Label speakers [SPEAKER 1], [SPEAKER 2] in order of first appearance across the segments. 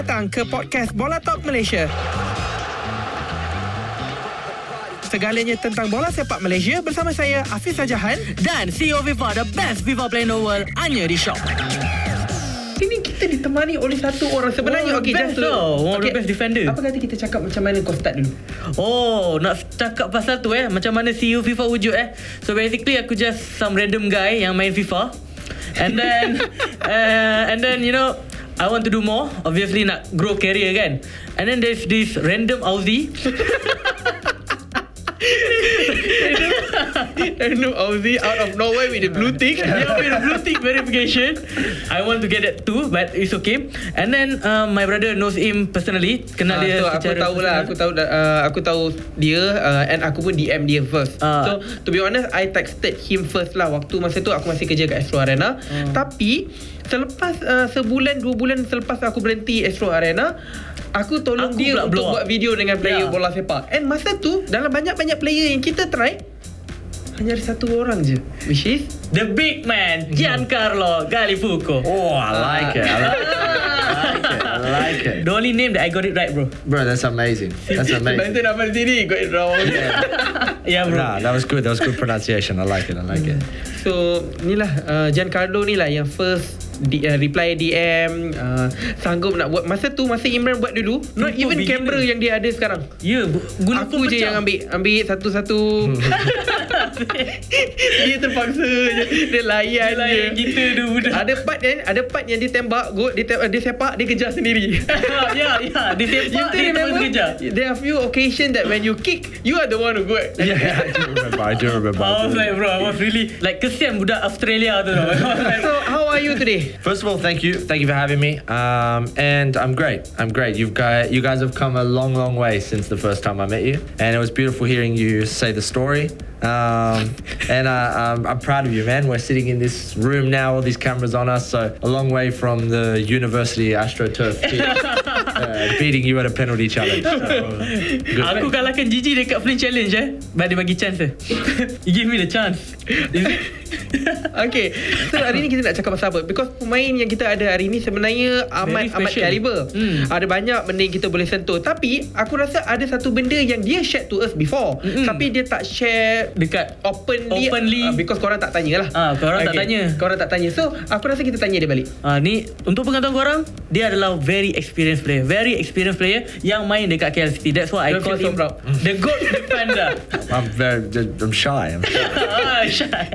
[SPEAKER 1] datang ke podcast Bola Talk Malaysia. Segalanya tentang bola sepak Malaysia bersama saya Hafiz Sajahan.
[SPEAKER 2] Dan CEO FIFA, the best FIFA player in the world, hanya di Shop.
[SPEAKER 1] Ini kita ditemani oleh satu orang sebenarnya. Okey,
[SPEAKER 2] best
[SPEAKER 1] just to-
[SPEAKER 2] tau. One of the
[SPEAKER 1] Okey,
[SPEAKER 2] best defender.
[SPEAKER 1] Apa kata kita cakap macam mana kau start dulu?
[SPEAKER 2] Oh, nak cakap pasal tu eh, macam mana CEO FIFA wujud eh. So basically aku just some random guy yang main FIFA. And then uh, and then you know I want to do more Obviously nak grow career kan And then there's this random Aussie
[SPEAKER 1] Random Aussie out of nowhere with the blue tick.
[SPEAKER 2] Yeah, with the blue tick verification. I want to get that too, but it's okay. And then um, my brother knows him personally. Kenal
[SPEAKER 1] Ah,
[SPEAKER 2] dia
[SPEAKER 1] so aku tahu lah aku tahu uh, aku tahu dia uh, and aku pun DM dia first.
[SPEAKER 2] Ah.
[SPEAKER 1] So to be honest I texted him first lah waktu masa tu aku masih kerja kat Astro Arena.
[SPEAKER 2] Hmm.
[SPEAKER 1] Tapi selepas uh, sebulan dua bulan selepas aku berhenti Astro Arena Aku tolong
[SPEAKER 2] Aku
[SPEAKER 1] dia untuk
[SPEAKER 2] blow
[SPEAKER 1] buat video dengan player
[SPEAKER 2] Ya.
[SPEAKER 1] bola sepak And masa tu Dalam banyak-banyak player yang kita try Hanya ada satu orang je Which is
[SPEAKER 2] The big man, Giancarlo Gallifuco.
[SPEAKER 3] Oh, I like it. I like it. I like it.
[SPEAKER 2] The only name that I got it right, bro.
[SPEAKER 3] Bro, that's amazing. That's amazing.
[SPEAKER 1] Bantu nama sendiri Got it wrong
[SPEAKER 2] Yeah, bro.
[SPEAKER 3] Nah, that was good. That was good pronunciation. I like it. I like it.
[SPEAKER 1] So ni lah uh, Giancarlo ni lah yang first di, uh, reply DM uh, sanggup nak buat masa tu masa Imran buat dulu not
[SPEAKER 2] Super
[SPEAKER 1] even
[SPEAKER 2] beginner.
[SPEAKER 1] kamera yang dia ada sekarang
[SPEAKER 2] Ya, yeah, guna
[SPEAKER 1] aku je yang ambil ambil satu-satu dia terpaksa je dia layan
[SPEAKER 2] Dia layan
[SPEAKER 1] je.
[SPEAKER 2] kita tu budak.
[SPEAKER 1] ada part kan ada part yang dia tembak gol dia, tem- dia sepak dia kejar sendiri
[SPEAKER 2] ya, ya. Dia
[SPEAKER 1] You
[SPEAKER 2] sepak, dia terus
[SPEAKER 1] remember?
[SPEAKER 2] kejar.
[SPEAKER 1] There are few occasion that when you kick, you are the one who go.
[SPEAKER 3] Yeah, I do remember. I do remember.
[SPEAKER 2] I was like, bro, I was really like kesian budak Australia tu. like,
[SPEAKER 1] So how are you today?
[SPEAKER 3] First of all, thank you, thank you for having me. Um, and I'm great. I'm great. You've got you guys have come a long, long way since the first time I met you, and it was beautiful hearing you say the story. Um, and uh, um, I'm proud of you, man. We're sitting in this room now, all these cameras on us, so a long way from the University AstroTurf team, uh, beating you at a penalty challenge. So.
[SPEAKER 2] Aku kalahkan Gigi dekat Flint Challenge eh. But dia bagi chance eh. He give me the chance.
[SPEAKER 1] Okay So hari ni kita nak cakap pasal apa Because pemain yang kita ada hari ni Sebenarnya amat amat caliber
[SPEAKER 2] Hmm.
[SPEAKER 1] Ada banyak benda yang kita boleh sentuh Tapi Aku rasa ada satu benda Yang dia share to us before
[SPEAKER 2] Mm-mm.
[SPEAKER 1] Tapi dia tak share
[SPEAKER 2] Dekat
[SPEAKER 1] Openly,
[SPEAKER 2] Openly.
[SPEAKER 1] uh, Because korang tak tanya lah
[SPEAKER 2] Ah, korang tak tanya.
[SPEAKER 1] Korang tak tanya So aku rasa kita tanya dia balik
[SPEAKER 2] Ah ni untuk pengetahuan korang dia adalah very experienced player, very experienced player yang main dekat KL City. That's why I call
[SPEAKER 1] so
[SPEAKER 2] him the goat defender.
[SPEAKER 3] I'm very, I'm shy. I'm shy.
[SPEAKER 2] ah, shy.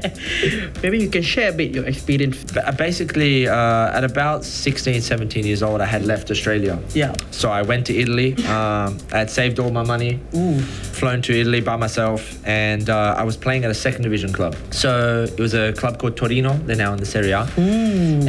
[SPEAKER 1] Maybe you can share a bit your experience
[SPEAKER 3] Basically, uh, at about 16, 17 years old, I had left Australia.
[SPEAKER 2] Yeah.
[SPEAKER 3] So I went to Italy. Um, I had saved all my money,
[SPEAKER 2] Ooh.
[SPEAKER 3] flown to Italy by myself, and uh, I was playing at a second division club. So it was a club called Torino. They're now in the Serie A.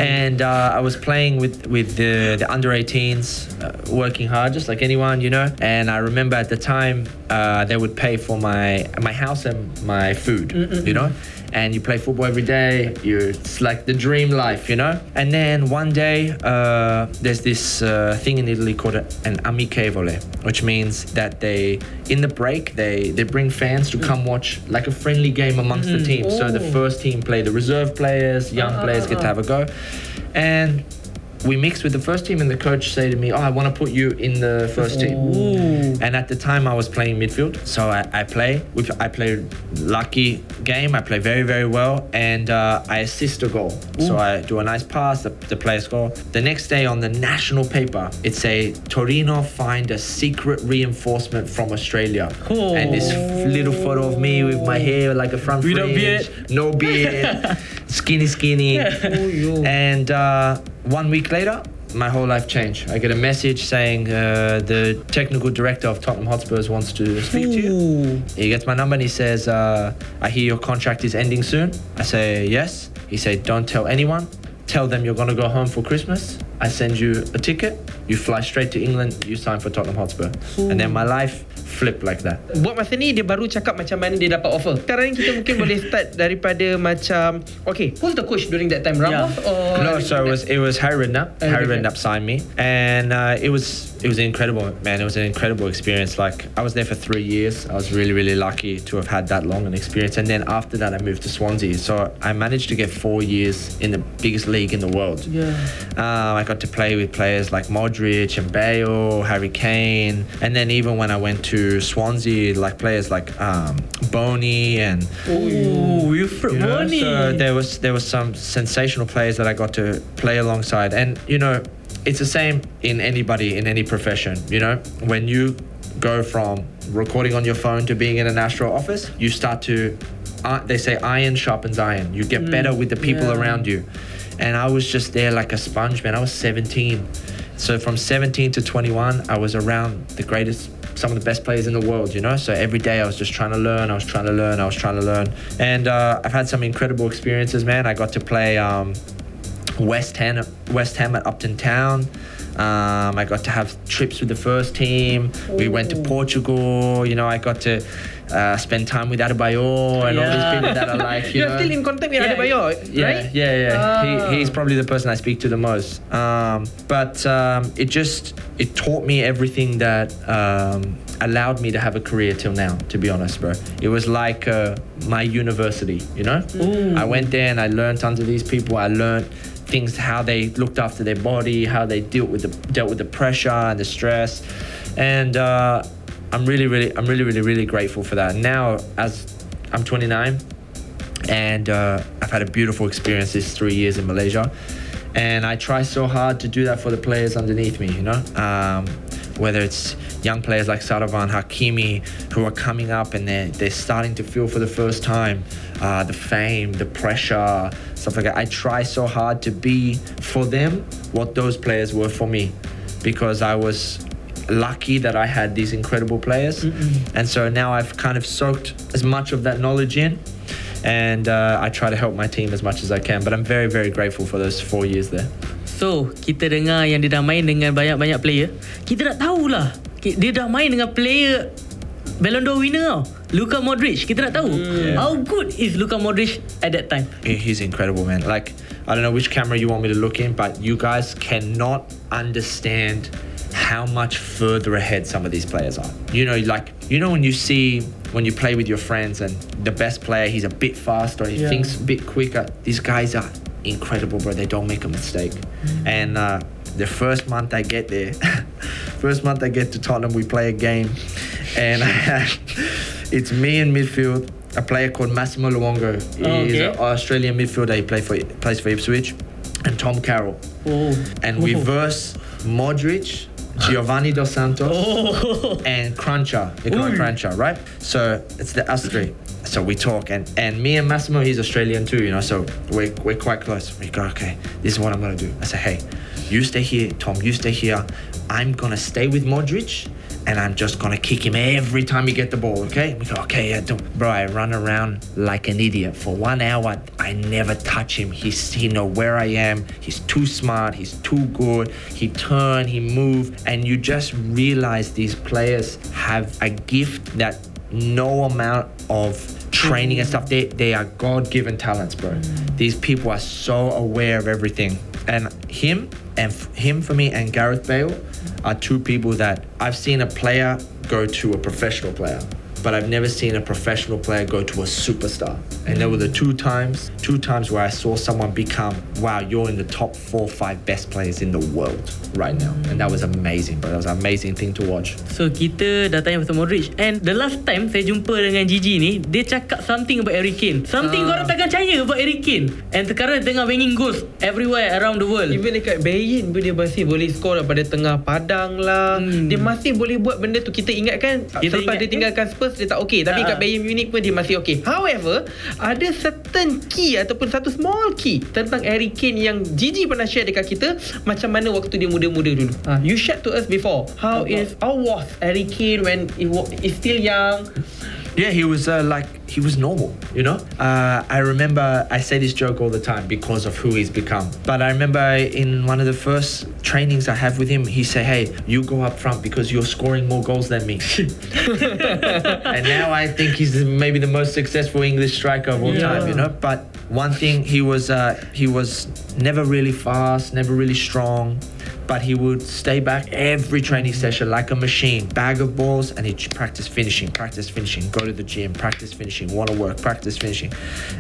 [SPEAKER 3] And uh, I was playing with with the, the under 18s, uh, working hard just like anyone, you know. And I remember at the time uh, they would pay for my my house and my food, you know. And you play football every day. You it's like the dream life, you know. And then one day uh, there's this uh, thing in Italy called an amichevole, which means that they in the break they they bring fans to come watch like a friendly game amongst the teams. So the first team play the reserve players, young
[SPEAKER 1] Ah,
[SPEAKER 3] players get to have a go, and we mixed with the first team, and the coach say to me, "Oh, I want to put you in the first team."
[SPEAKER 2] Ooh.
[SPEAKER 3] And at the time, I was playing midfield, so I, I play. With, I played lucky game. I play very very well, and uh, I assist a goal. So I do a nice pass. The, the player score. The next day on the national paper, it say Torino find a secret reinforcement from Australia,
[SPEAKER 2] Oh.
[SPEAKER 3] and this little photo of me with my hair like a front
[SPEAKER 2] Without
[SPEAKER 3] fringe,
[SPEAKER 2] beard.
[SPEAKER 3] no beard, skinny skinny. And uh, one week later, my whole life changed. I get a message saying uh, the technical director of Tottenham Hotspurs wants to speak to you. He gets my number and he says, uh, I hear your contract is ending soon. I say, yes. He said, don't tell anyone. Tell them you're going to go home for Christmas. I send you a ticket. You fly straight to England. You sign for Tottenham Hotspur. And then my life flip like that.
[SPEAKER 1] Buat masa ni dia baru cakap macam mana dia dapat offer. Sekarang kita mungkin boleh start daripada macam okay, who's the coach during that time? Ramos or
[SPEAKER 3] No, so it was it was Harry Redknapp.
[SPEAKER 1] Oh,
[SPEAKER 3] Harry. Redknapp signed me, and uh, it was it was incredible, man. It was an incredible experience. Like I was there for three years. I was really really lucky to have had that long an experience. And then after that, I moved to Swansea. So I managed to get four years in the biggest league in the world.
[SPEAKER 1] Yeah.
[SPEAKER 3] Um, I got to play with players like Modric and Bale, Harry Kane, and then even when I went to Swansea, like players like um, Bony and
[SPEAKER 2] Oh, Wilfried
[SPEAKER 3] you know,
[SPEAKER 2] Bony.
[SPEAKER 3] so there was there was some sensational players that I got to play alongside, and you know, it's the same in anybody in any profession. You know, when you go from recording on your phone to being in an Astro office, you start to, uh, they say iron sharpens iron. You get better with the people
[SPEAKER 2] yeah.
[SPEAKER 3] around you, and I was just there like a sponge, man. I was 17, so from 17 to 21, I was around the greatest some of the best players in the world, you know. So every day I was just trying to learn. I was trying to learn. I was trying to learn, and uh, I've had some incredible experiences, man. I got to play um, West Ham, West Ham at Upton Town. Um, I got to have trips with the first team. We went to Portugal. You know, I got to uh, spend time with Adebayor and all these people that I like. You
[SPEAKER 1] You're
[SPEAKER 3] know?
[SPEAKER 1] still in contact with
[SPEAKER 2] Yeah.
[SPEAKER 1] Adebayor,
[SPEAKER 3] yeah,
[SPEAKER 1] right?
[SPEAKER 3] Yeah, yeah.
[SPEAKER 1] Ah.
[SPEAKER 3] He, he's probably the person I speak to the most. Um, but um, it just it taught me everything that um, allowed me to have a career till now. To be honest, bro, it was like uh, my university. You know, I went there and I learned under these people. I learned things how they looked after their body, how they dealt with the dealt with the pressure and the stress, and. Uh, I'm really, really, I'm really, really, really grateful for that. Now, as I'm 29, and uh, I've had a beautiful experience these three years in Malaysia. And I try so hard to do that for the players underneath me, you know, um, whether it's young players like Saravan Hakimi who are coming up and they're, they're starting to feel for the first time uh, the fame, the pressure, stuff like that. I try so hard to be for them what those players were for me because I was lucky that I had these incredible players. And so now I've kind of soaked as much of that knowledge in. And uh, I try to help my team as much as I can. But I'm very, very grateful for those four years there.
[SPEAKER 2] So, kita dengar yang dia dah main dengan banyak-banyak player. Kita nak tahulah. Ki- Dia dah main dengan player Ballon d'Or winner tau. Luka Modric. Kita nak tahu. How good is Luka Modric at that time?
[SPEAKER 3] He's incredible, man. Like, I don't know which camera you want me to look in, but you guys cannot understand how much further ahead some of these players are. You know, like, you know, when you see, when you play with your friends and the best player, he's a bit faster, he
[SPEAKER 1] Yeah.
[SPEAKER 3] thinks a bit quicker. These guys are incredible, bro. They don't make a mistake. And uh, the first month I get there, first month I get to Tottenham, we play a game, and have, it's me in midfield, a player called Massimo Luongo. He's
[SPEAKER 2] Okay.
[SPEAKER 3] an Australian midfielder. He play for plays for Ipswich, and Tom Carroll.
[SPEAKER 2] Oh.
[SPEAKER 3] And we oh. verse Modric, Giovanni Dos Santos,
[SPEAKER 2] Oh.
[SPEAKER 3] and Cruncher,
[SPEAKER 2] Ooh.
[SPEAKER 3] Cruncher, right? So it's the us three. So we talk, and, and me and Massimo, he's Australian too, you know, so we're, we're quite close. We go, okay, this is what I'm gonna do. I say, hey, you stay here, Tom, you stay here. I'm gonna stay with Modric, and I'm just gonna kick him every time you get the ball, okay? We go, okay, yeah, don't. Bro, I run around like an idiot for one hour. I never touch him. He's, he know where I am. He's too smart. He's too good. He turn, he move, and you just realize these players have a gift that no amount of training and stuff. They, they are god-given talents bro. These people are so aware of everything. And him and f- him for me and gareth bale are two people that i've seen a player go to a professional player but I've never seen a professional player go to a superstar. And there were the two times, two times where I saw someone become, wow, you're in the top four, five best players in the world right now. And that was amazing, bro. That was an amazing thing to watch.
[SPEAKER 2] So kita dah tanya pasal Modric And the last time saya jumpa dengan Gigi ni Dia cakap something about Harry Kane Something
[SPEAKER 1] Ah.
[SPEAKER 2] korang takkan percaya about Harry Kane And sekarang dia tengah banging goals Everywhere around the world
[SPEAKER 1] Even dekat Bayin pun dia masih boleh score daripada tengah padang lah.
[SPEAKER 2] Hmm.
[SPEAKER 1] Dia masih boleh buat benda tu. Kita ingat kan
[SPEAKER 2] Kita
[SPEAKER 1] selepas
[SPEAKER 2] ingat,
[SPEAKER 1] dia tinggalkan Spurs dia tak okey. Tapi
[SPEAKER 2] Ah.
[SPEAKER 1] kat Bayern Munich pun dia masih okey. However, ada certain key ataupun satu small key tentang Harry Kane yang Gigi pernah share dekat kita macam mana waktu dia muda-muda dulu. Ha, you shared to us before. How
[SPEAKER 2] Apa?
[SPEAKER 1] is how was Harry Kane when he wa- is still young?
[SPEAKER 3] Yeah, he was uh, like he was normal, you know. Uh, I remember I say this joke all the time because of who he's become. But I remember in one of the first trainings I have with him, he said, "Hey, you go up front because you're scoring more goals than me." and now I think he's maybe the most successful English striker of all
[SPEAKER 2] Yeah.
[SPEAKER 3] time, you know. But one thing he was uh, he was never really fast, never really strong. But he would stay back every training session like a machine, bag of balls, and he'd practice finishing, practice finishing, go to the gym, practice finishing, want to work, practice finishing.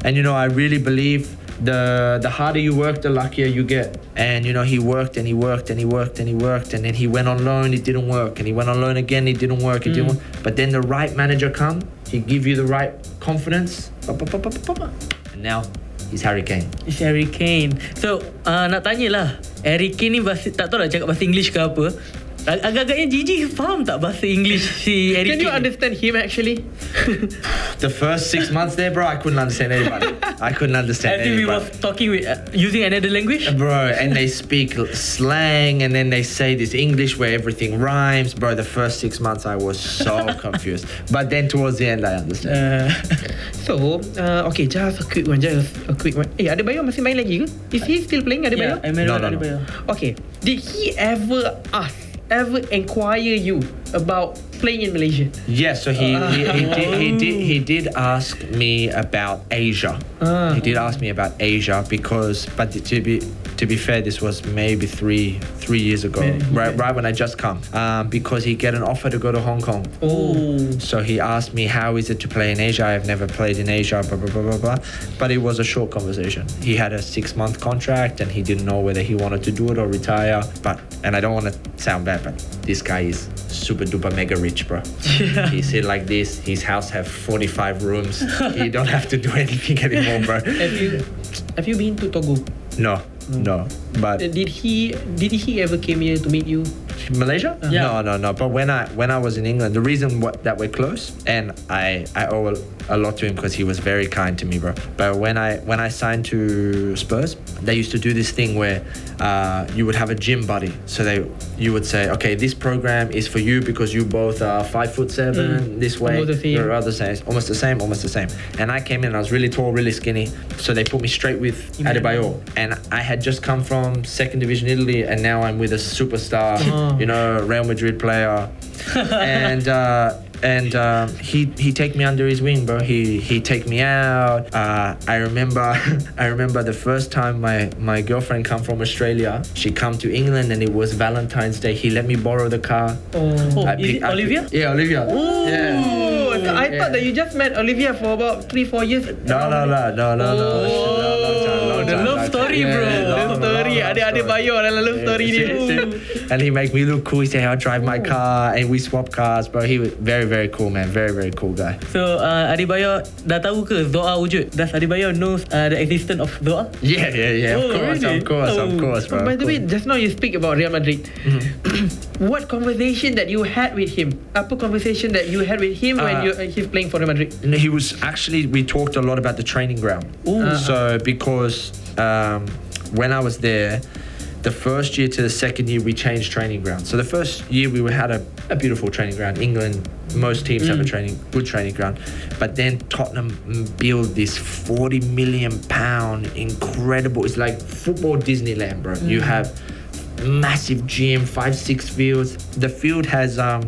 [SPEAKER 3] And you know, I really believe the the harder you work, the luckier you get. And you know, he worked and he worked and he worked and he worked, and then he went on loan, it didn't work, and he went on loan again, it didn't work, it didn't mm. work. But then the right manager come, he give you the right confidence, and now he's Harry Kane.
[SPEAKER 2] It's Harry Kane. So, uh, nak tanya lah. Harry Kane ni bahasa, tak tahu nak cakap bahasa English ke apa. Ag- Agak-agaknya Gigi faham tak bahasa English si Harry
[SPEAKER 1] Can you understand him actually?
[SPEAKER 3] The first six months there, bro, I couldn't understand anybody. I couldn't understand anybody.
[SPEAKER 2] I think we
[SPEAKER 3] were
[SPEAKER 2] talking with uh, using another language.
[SPEAKER 3] Bro, and they speak slang and then they say this English where everything rhymes. Bro, the first six months I was so confused. But then towards the end I understand.
[SPEAKER 2] Uh,
[SPEAKER 1] So, uh, okay, just a quick one, just a quick one. Eh, Adebayor masih main lagi ke? Is he still playing Adebayor?
[SPEAKER 2] yeah, Emmanuel
[SPEAKER 3] No, no, no.
[SPEAKER 2] Adebayor.
[SPEAKER 1] Okay, did he ever ask, ever inquire you about playing in Malaysia?
[SPEAKER 3] Yes, so he, he, he, did, he did he did ask me about Asia.
[SPEAKER 1] Ah.
[SPEAKER 3] He did ask me about Asia because, but to be to be fair, this was maybe three three years ago,
[SPEAKER 2] Maybe,
[SPEAKER 3] right right when I just come, um, because he get an offer to go to Hong Kong.
[SPEAKER 2] Oh.
[SPEAKER 3] So he asked me how is it to play in Asia. I've never played in Asia, blah blah blah blah blah. But it was a short conversation. He had a six month contract and he didn't know whether he wanted to do it or retire. But and I don't want to sound bad, but this guy is super duper mega rich, bro. He said like this. His house have forty five rooms. he don't have to do anything anymore, bro.
[SPEAKER 1] Have you have you been to Togo?
[SPEAKER 3] No, no. But
[SPEAKER 1] Did he did he ever came here to meet you?
[SPEAKER 3] Malaysia?
[SPEAKER 2] Yeah.
[SPEAKER 3] No, no, no. But when I when I was in England, the reason what, that we're close, and I I owe a, a lot to him because he was very kind to me, bro. But when I when I signed to Spurs, they used to do this thing where uh, you would have a gym buddy. So they you would say, okay, this program is for you because you both are five foot seven this way.
[SPEAKER 1] Almost the same.
[SPEAKER 3] You're other same, almost the same, almost the same. And I came in, I was really tall, really skinny. So they put me straight with Adebayor, and I had just come from second division Italy, and now I'm with a superstar,
[SPEAKER 1] Oh.
[SPEAKER 3] You know, Real Madrid player, and. Uh, and um, he he take me under his wing, bro. He he take me out. Uh, I remember I remember the first time my my girlfriend come from Australia. She come to England and it was Valentine's Day. He let me borrow the car.
[SPEAKER 1] Oh.
[SPEAKER 2] Oh,
[SPEAKER 3] I
[SPEAKER 2] is
[SPEAKER 3] pick- I
[SPEAKER 2] Olivia?
[SPEAKER 3] pick- yeah, Olivia. Yeah.
[SPEAKER 1] Oh, so I
[SPEAKER 3] Yeah.
[SPEAKER 1] thought that you just met Olivia for about three, four years.
[SPEAKER 3] No, no, no, no, no, no.
[SPEAKER 1] Oh,
[SPEAKER 3] Long time, long
[SPEAKER 2] the
[SPEAKER 3] time,
[SPEAKER 2] love
[SPEAKER 3] long
[SPEAKER 2] story,
[SPEAKER 3] time.
[SPEAKER 2] bro.
[SPEAKER 3] Yeah,
[SPEAKER 1] Love
[SPEAKER 3] long,
[SPEAKER 1] story.
[SPEAKER 3] long, long
[SPEAKER 1] Ada ada
[SPEAKER 3] story.
[SPEAKER 1] bayo dalam love story dia.
[SPEAKER 3] Yeah, yeah. and he make me look cool. He say, "I'll drive my car," and we swap cars, bro. He was very, very cool, man. Very, very cool guy.
[SPEAKER 2] So, uh, Adebayor dah tahu ke Zoa wujud? Does Adebayor knows uh, the existence of Zoa?
[SPEAKER 3] Yeah, yeah, yeah. Of
[SPEAKER 2] Oh,
[SPEAKER 3] course,
[SPEAKER 2] really?
[SPEAKER 3] of course, of
[SPEAKER 2] Oh.
[SPEAKER 3] course, bro.
[SPEAKER 1] By the way, just now you speak about Real Madrid. what conversation that you had with him? Apa conversation that you had with him when
[SPEAKER 3] Uh,
[SPEAKER 1] you uh, he's playing for Real Madrid?
[SPEAKER 3] He was actually we talked a lot about the training ground.
[SPEAKER 1] Ooh.
[SPEAKER 3] So because um, when I was there, the first year to the second year we changed training ground. So the first year we had a, a beautiful training ground. England, most teams have a training good training ground, but then Tottenham built this forty million pound incredible. It's like football Disneyland, bro. You have massive gym, five six fields. The field has um,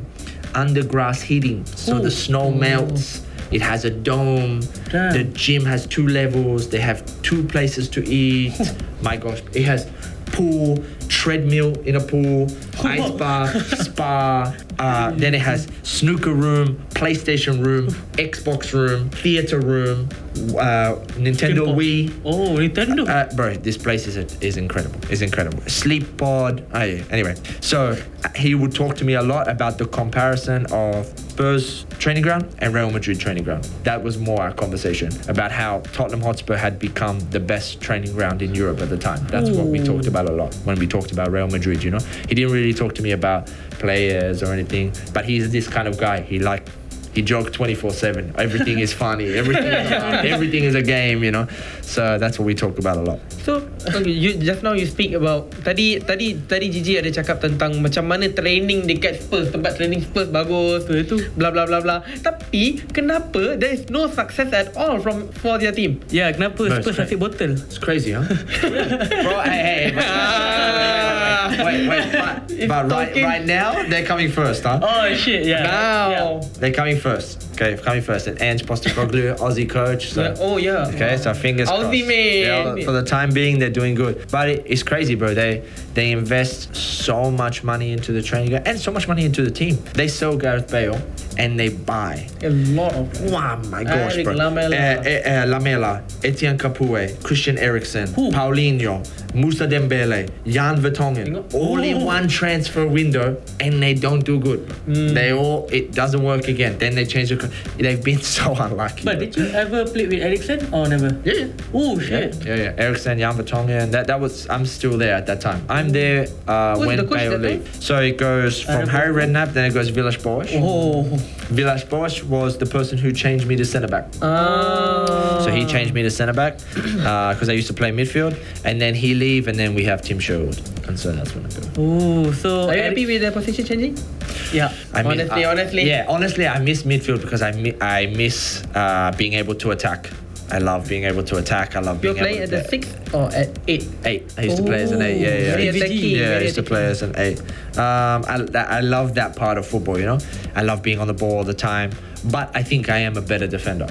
[SPEAKER 3] undergrass heating, so the snow melts. It has a dome.
[SPEAKER 2] Damn.
[SPEAKER 3] The gym has two levels. They have two places to eat. My gosh, it has pool, treadmill in a pool, ice bar, spa. Uh, then it has snooker room, PlayStation room, Xbox room, theater room, uh, Nintendo Wii.
[SPEAKER 2] Oh, Nintendo.
[SPEAKER 3] Uh, bro, this place is is incredible. It's incredible. Sleep pod. Oh, yeah. Anyway, so uh, he would talk to me a lot about the comparison of Spurs training ground and Real Madrid training ground. That was more our conversation about how Tottenham Hotspur had become the best training ground in Europe at the time. That's what we talked about a lot when we talked about Real Madrid. You know, he didn't really talk to me about players or anything, but he's this kind of guy. He like He joke 24/7. Everything is funny. Everything is everything is a game, you know. So that's what we talk about a lot.
[SPEAKER 1] So okay, you just now you speak about tadi tadi tadi Gigi ada cakap tentang macam mana training dekat Spurs tempat training Spurs bagus tu bla bla bla bla. Tapi kenapa there is no success at all from for their team?
[SPEAKER 2] Ya, kenapa
[SPEAKER 3] No,
[SPEAKER 2] Spurs
[SPEAKER 3] it's
[SPEAKER 2] nasib botol?
[SPEAKER 3] It's crazy, huh? Bro, hey, hey, hey, ah. wait, wait, wait, but, but right, right now they're coming first, huh?
[SPEAKER 2] Oh shit, yeah.
[SPEAKER 1] Now.
[SPEAKER 3] They're coming first. Okay, coming first. And Ange Postecoglou, Aussie coach. So.
[SPEAKER 1] Oh yeah.
[SPEAKER 3] Okay, so fingers
[SPEAKER 1] Aussie
[SPEAKER 3] crossed.
[SPEAKER 1] mate.
[SPEAKER 3] Yeah, for the time being, they're doing good. But it, it's crazy, bro. They they invest so much money into the training and so much money into the team. They sell Gareth Bale and they buy.
[SPEAKER 1] A lot of
[SPEAKER 3] Wow, my gosh,
[SPEAKER 1] Erik
[SPEAKER 3] bro.
[SPEAKER 1] Lamela.
[SPEAKER 3] Uh, uh, uh, Lamela, Etienne Capoue, Christian Eriksen,
[SPEAKER 2] Who?
[SPEAKER 3] Paulinho, Musa Dembele, Jan Vertonghen, all in
[SPEAKER 2] Oh.
[SPEAKER 3] one transfer window, and they don't do good. They all it doesn't work again. Then they changed the. co- They've been so unlucky.
[SPEAKER 2] But did you ever play with Eriksen or never?
[SPEAKER 3] yeah.
[SPEAKER 2] Oh
[SPEAKER 3] Yeah,
[SPEAKER 2] shit.
[SPEAKER 3] yeah, yeah. Eriksen, Jan Vertonghen. That that was. I'm still there at that time. I'm there uh,
[SPEAKER 1] Who's
[SPEAKER 3] when
[SPEAKER 1] the coach
[SPEAKER 3] Bale leave. So it goes from. Harry Redknapp, then it goes Villas Boas.
[SPEAKER 2] Oh.
[SPEAKER 3] Villas Boas was the person who changed me to centre back.
[SPEAKER 1] Ah.
[SPEAKER 3] So he changed me to centre back because I used to play midfield, and then he leave, and then we have Tim Sherwood, and so that's when I go.
[SPEAKER 2] Oh, so
[SPEAKER 1] Are you
[SPEAKER 2] Eric-
[SPEAKER 1] happy with the position changing?
[SPEAKER 2] Yeah.
[SPEAKER 3] I miss-
[SPEAKER 1] Honestly,
[SPEAKER 3] I-
[SPEAKER 1] honestly.
[SPEAKER 3] yeah, honestly, I miss midfield because I mi- I miss uh, being able to attack. I love being able to attack. I love
[SPEAKER 1] You're
[SPEAKER 3] being
[SPEAKER 1] playing at
[SPEAKER 3] able
[SPEAKER 1] the
[SPEAKER 3] to
[SPEAKER 1] sixth or at eight?
[SPEAKER 3] eight. I used to play as an eight. Yeah, yeah.
[SPEAKER 1] Very
[SPEAKER 3] yeah. Yeah, I used to play as an eight. Um, I, I love that part of football, you know. I love being on the ball all the time, but I think I am a better defender,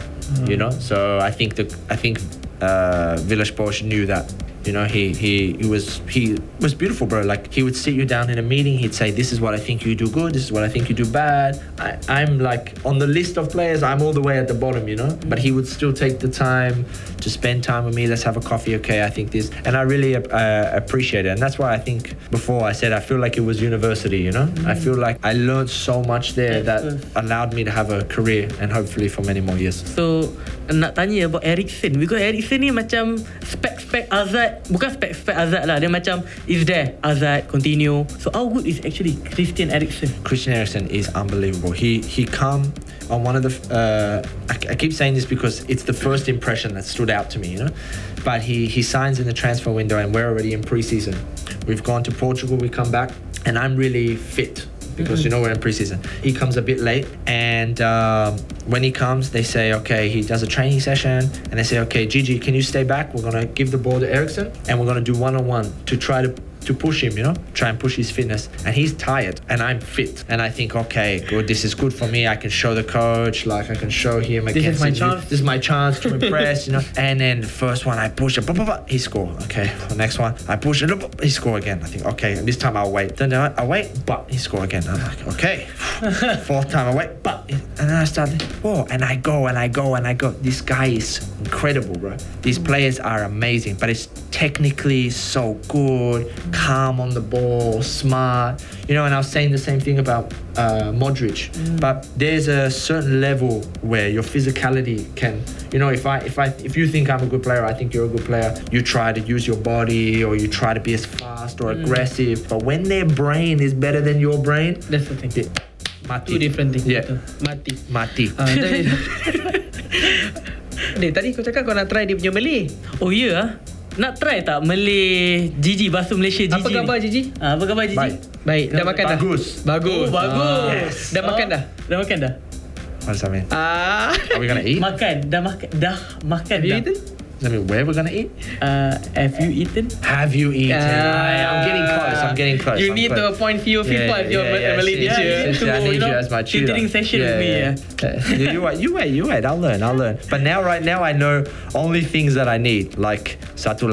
[SPEAKER 3] you know. So I think the I think uh, Villas Boas knew that. You know, he, he he was he was beautiful, bro. Like he would sit you down in a meeting. He'd say, "This is what I think you do good. This is what I think you do bad." I, I'm like on the list of players. I'm all the way at the bottom, you know. But he would still take the time to spend time with me. Let's have a coffee, okay? I think this, and I really uh, appreciate it. And that's why I think before I said I feel like it was university, you know. I feel like I learned so much there that allowed me to have a career and hopefully for many more years.
[SPEAKER 2] So nak tanya about Eriksen Because Eriksen ni macam Spek-spek Azad Bukan spek-spek Azad lah Dia macam Is there Azad Continue So how good is actually Christian Eriksen
[SPEAKER 3] Christian Eriksen is unbelievable. He he come on one of the. Uh, I, I keep saying this because it's the first impression that stood out to me, you know. But he he signs in the transfer window, and we're already in preseason. We've gone to Portugal. We come back, and I'm really fit. Because you know we're in preseason. He comes a bit late, and um, when he comes, they say, okay, he does a training session, and they say, okay, Gigi, can you stay back? We're gonna give the ball to Eriksen, and we're gonna do one on one to try to to push him, you know, try and push his fitness. And he's tired, and I'm fit. And I think, okay, good, this is good for me. I can show the coach, like I can show him.
[SPEAKER 1] This is my chance.
[SPEAKER 3] This is my chance to impress, you know. And then the first one, I push it, blah, blah, blah, he score. Okay, the next one, I push it, blah, blah, he score again. I think, okay, and this time I'll wait. Then I I wait, but he score again. I'm like, okay. Fourth time I wait, but and then I start, whoa, and I go and I go and I go. This guy is incredible, bro. These players are amazing, but it's technically so good, calm on the ball, smart. You know, and I was saying the same thing about uh, Modric. But there's a certain level where your physicality can, you know, if I if I if you think I'm a good player, I think you're a good player. You try to use your body or you try to be as fast or aggressive. But when their brain is better than your brain,
[SPEAKER 1] That's the thing.
[SPEAKER 3] they- mati.
[SPEAKER 1] Two different things.
[SPEAKER 3] Yeah,
[SPEAKER 1] Betul. Mati.
[SPEAKER 3] mati.
[SPEAKER 1] Ah, tadi, Ni tadi kau cakap kau nak try dia punya Malay.
[SPEAKER 2] Oh ya yeah? Nak try tak Malay Gigi Basuh Malaysia Gigi
[SPEAKER 1] Apa khabar Gigi?
[SPEAKER 2] Ah, Apa khabar Gigi?
[SPEAKER 3] Baik.
[SPEAKER 1] Baik, dah makan dah?
[SPEAKER 3] Bagus.
[SPEAKER 1] Bagus.
[SPEAKER 2] Oh bagus
[SPEAKER 1] Ah. Dah makan dah?
[SPEAKER 2] Dah makan dah
[SPEAKER 3] mean?
[SPEAKER 1] Ah.
[SPEAKER 3] Are we gonna eat?
[SPEAKER 2] Makan Dah makan Dah makan
[SPEAKER 1] Have you
[SPEAKER 2] dah.
[SPEAKER 3] That mean where we're gonna eat?
[SPEAKER 2] Uh, have you eaten?
[SPEAKER 3] Have you eaten? I, I'm getting close. I'm getting close.
[SPEAKER 1] You
[SPEAKER 3] I'm
[SPEAKER 1] need to
[SPEAKER 3] close.
[SPEAKER 1] appoint CEO FIFA as your Malay
[SPEAKER 3] see,
[SPEAKER 1] teacher.
[SPEAKER 3] see, see, I
[SPEAKER 2] To,
[SPEAKER 3] need
[SPEAKER 2] you know,
[SPEAKER 3] as my tutor.
[SPEAKER 2] tutoring session with me, yeah.
[SPEAKER 3] you, you wait, you wait, you wait. I'll learn, I'll learn. But now, right now, I know only things that I need, like satu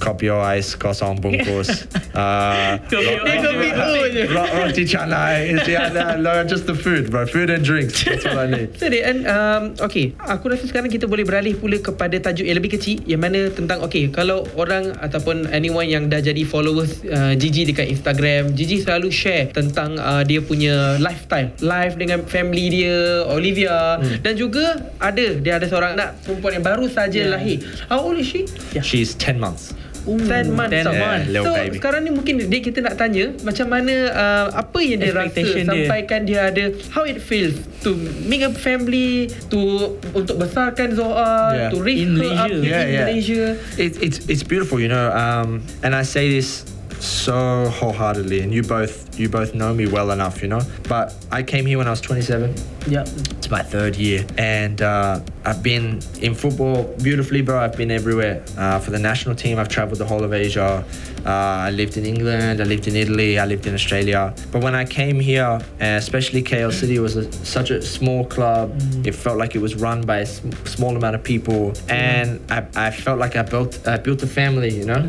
[SPEAKER 3] ais kosong bungkus, uh,
[SPEAKER 2] ais.
[SPEAKER 1] kopi tu je.
[SPEAKER 3] ro- roti canai. Yeah, no, no, just the food, bro. Food and drinks. That's what I need.
[SPEAKER 1] So Dian, um, okay, aku rasa sekarang kita boleh beralih pula kepada tajuk yang lebih kecil yang mana tentang okay, kalau orang ataupun anyone yang dah jadi followers uh, Gigi dekat Instagram, Gigi selalu share tentang uh, dia punya lifestyle, life dengan family dia, Olivia
[SPEAKER 3] Hmm.
[SPEAKER 1] dan juga ada dia ada seorang anak perempuan yang baru saja
[SPEAKER 2] Yeah.
[SPEAKER 1] lahir. How old is she?
[SPEAKER 2] Yeah.
[SPEAKER 3] She's 10 months.
[SPEAKER 2] Ooh,
[SPEAKER 1] 10 months
[SPEAKER 2] 10
[SPEAKER 1] tau.
[SPEAKER 2] months.
[SPEAKER 3] Yeah,
[SPEAKER 1] so
[SPEAKER 3] baby.
[SPEAKER 1] sekarang ni mungkin dia kita nak tanya macam mana uh, apa yang dia rasa
[SPEAKER 2] Expectation dia.
[SPEAKER 1] sampaikan dia ada how it feels to make a family to untuk besarkan Zoa
[SPEAKER 3] Yeah.
[SPEAKER 1] to raise
[SPEAKER 2] In
[SPEAKER 1] her up
[SPEAKER 2] Malaysia.
[SPEAKER 1] in
[SPEAKER 3] Yeah, yeah.
[SPEAKER 1] Malaysia.
[SPEAKER 3] It, it's it's beautiful, you know. Um, and I say this so wholeheartedly, and you both you both know me well enough, you know. But I came here when I was 27.
[SPEAKER 2] Yeah.
[SPEAKER 3] It's my third year, and uh, I've been in football beautifully, bro. I've been everywhere. Uh, for the national team, I've traveled the whole of Asia. Uh, I lived in England, I lived in Italy, I lived in Australia. But when I came here, uh, especially KL City was a, such a small club. It felt like it was run by a sm- small amount of people, and I, I felt like I built I built a family. You know,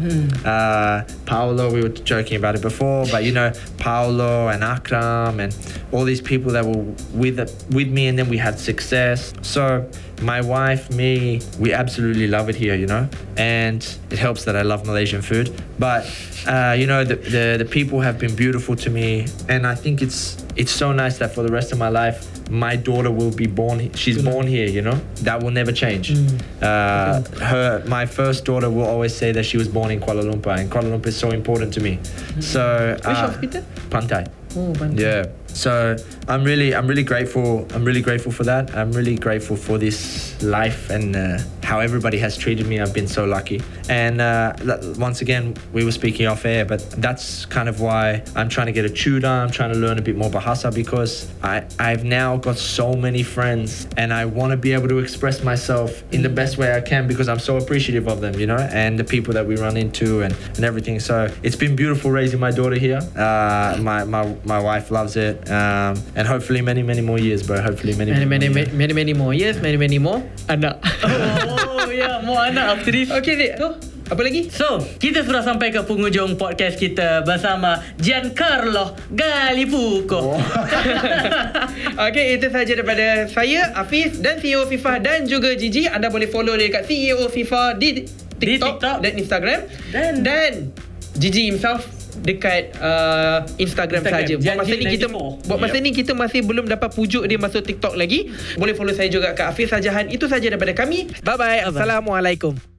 [SPEAKER 3] uh, Paolo. We were joking about it before, but you know, Paolo and Akram and all these people that were with with me, and then we had success. So my wife, me, we absolutely love it here, you know, and it helps that I love Malaysian food. But uh, you know, the, the the people have been beautiful to me, and I think it's it's so nice that for the rest of my life, my daughter will be born. She's born here, you know, that will never change. Uh, her, my first daughter will always say that she was born in Kuala Lumpur, and Kuala Lumpur is so important to me. So
[SPEAKER 1] Which
[SPEAKER 3] uh,
[SPEAKER 1] hospital?
[SPEAKER 3] Pantai.
[SPEAKER 1] Oh, bantu.
[SPEAKER 3] Yeah. So I'm really, I'm really grateful. I'm really grateful for that. I'm really grateful for this life and uh, how everybody has treated me. I've been so lucky. And uh, that- once again, we were speaking off air, but that's kind of why I'm trying to get a tutor. I'm trying to learn a bit more Bahasa because I, I've now got so many friends and I want to be able to express myself in the best way I can because I'm so appreciative of them, you know, and the people that we run into and, and everything. So it's been beautiful raising my daughter here. Uh, my, my, my wife loves it. Um, and hopefully many, many more years, bro. Hopefully many,
[SPEAKER 1] Many, many,
[SPEAKER 3] more
[SPEAKER 1] many, many, many more years, many, many more anak.
[SPEAKER 2] Oh, ya, mau anak after this.
[SPEAKER 1] okay, Zik. So, apa lagi?
[SPEAKER 2] So, kita sudah sampai ke penghujung podcast kita bersama Giancarlo Galipuco.
[SPEAKER 1] okay, itu sahaja daripada saya, Hafiz dan CEO FIFA dan juga Gigi. Anda boleh follow dia dekat CEO FIFA di TikTok,
[SPEAKER 2] TikTok.
[SPEAKER 1] dan Instagram.
[SPEAKER 2] Dan-
[SPEAKER 1] dan Gigi himself dekat uh, Instagram,
[SPEAKER 2] Instagram,
[SPEAKER 1] saja. Buat masa ni kita
[SPEAKER 2] 94.
[SPEAKER 1] buat masa ni kita masih belum dapat pujuk dia masuk TikTok lagi. Boleh follow saya juga kat Hafiz Sajahan. Itu saja daripada kami. Bye bye. Assalamualaikum.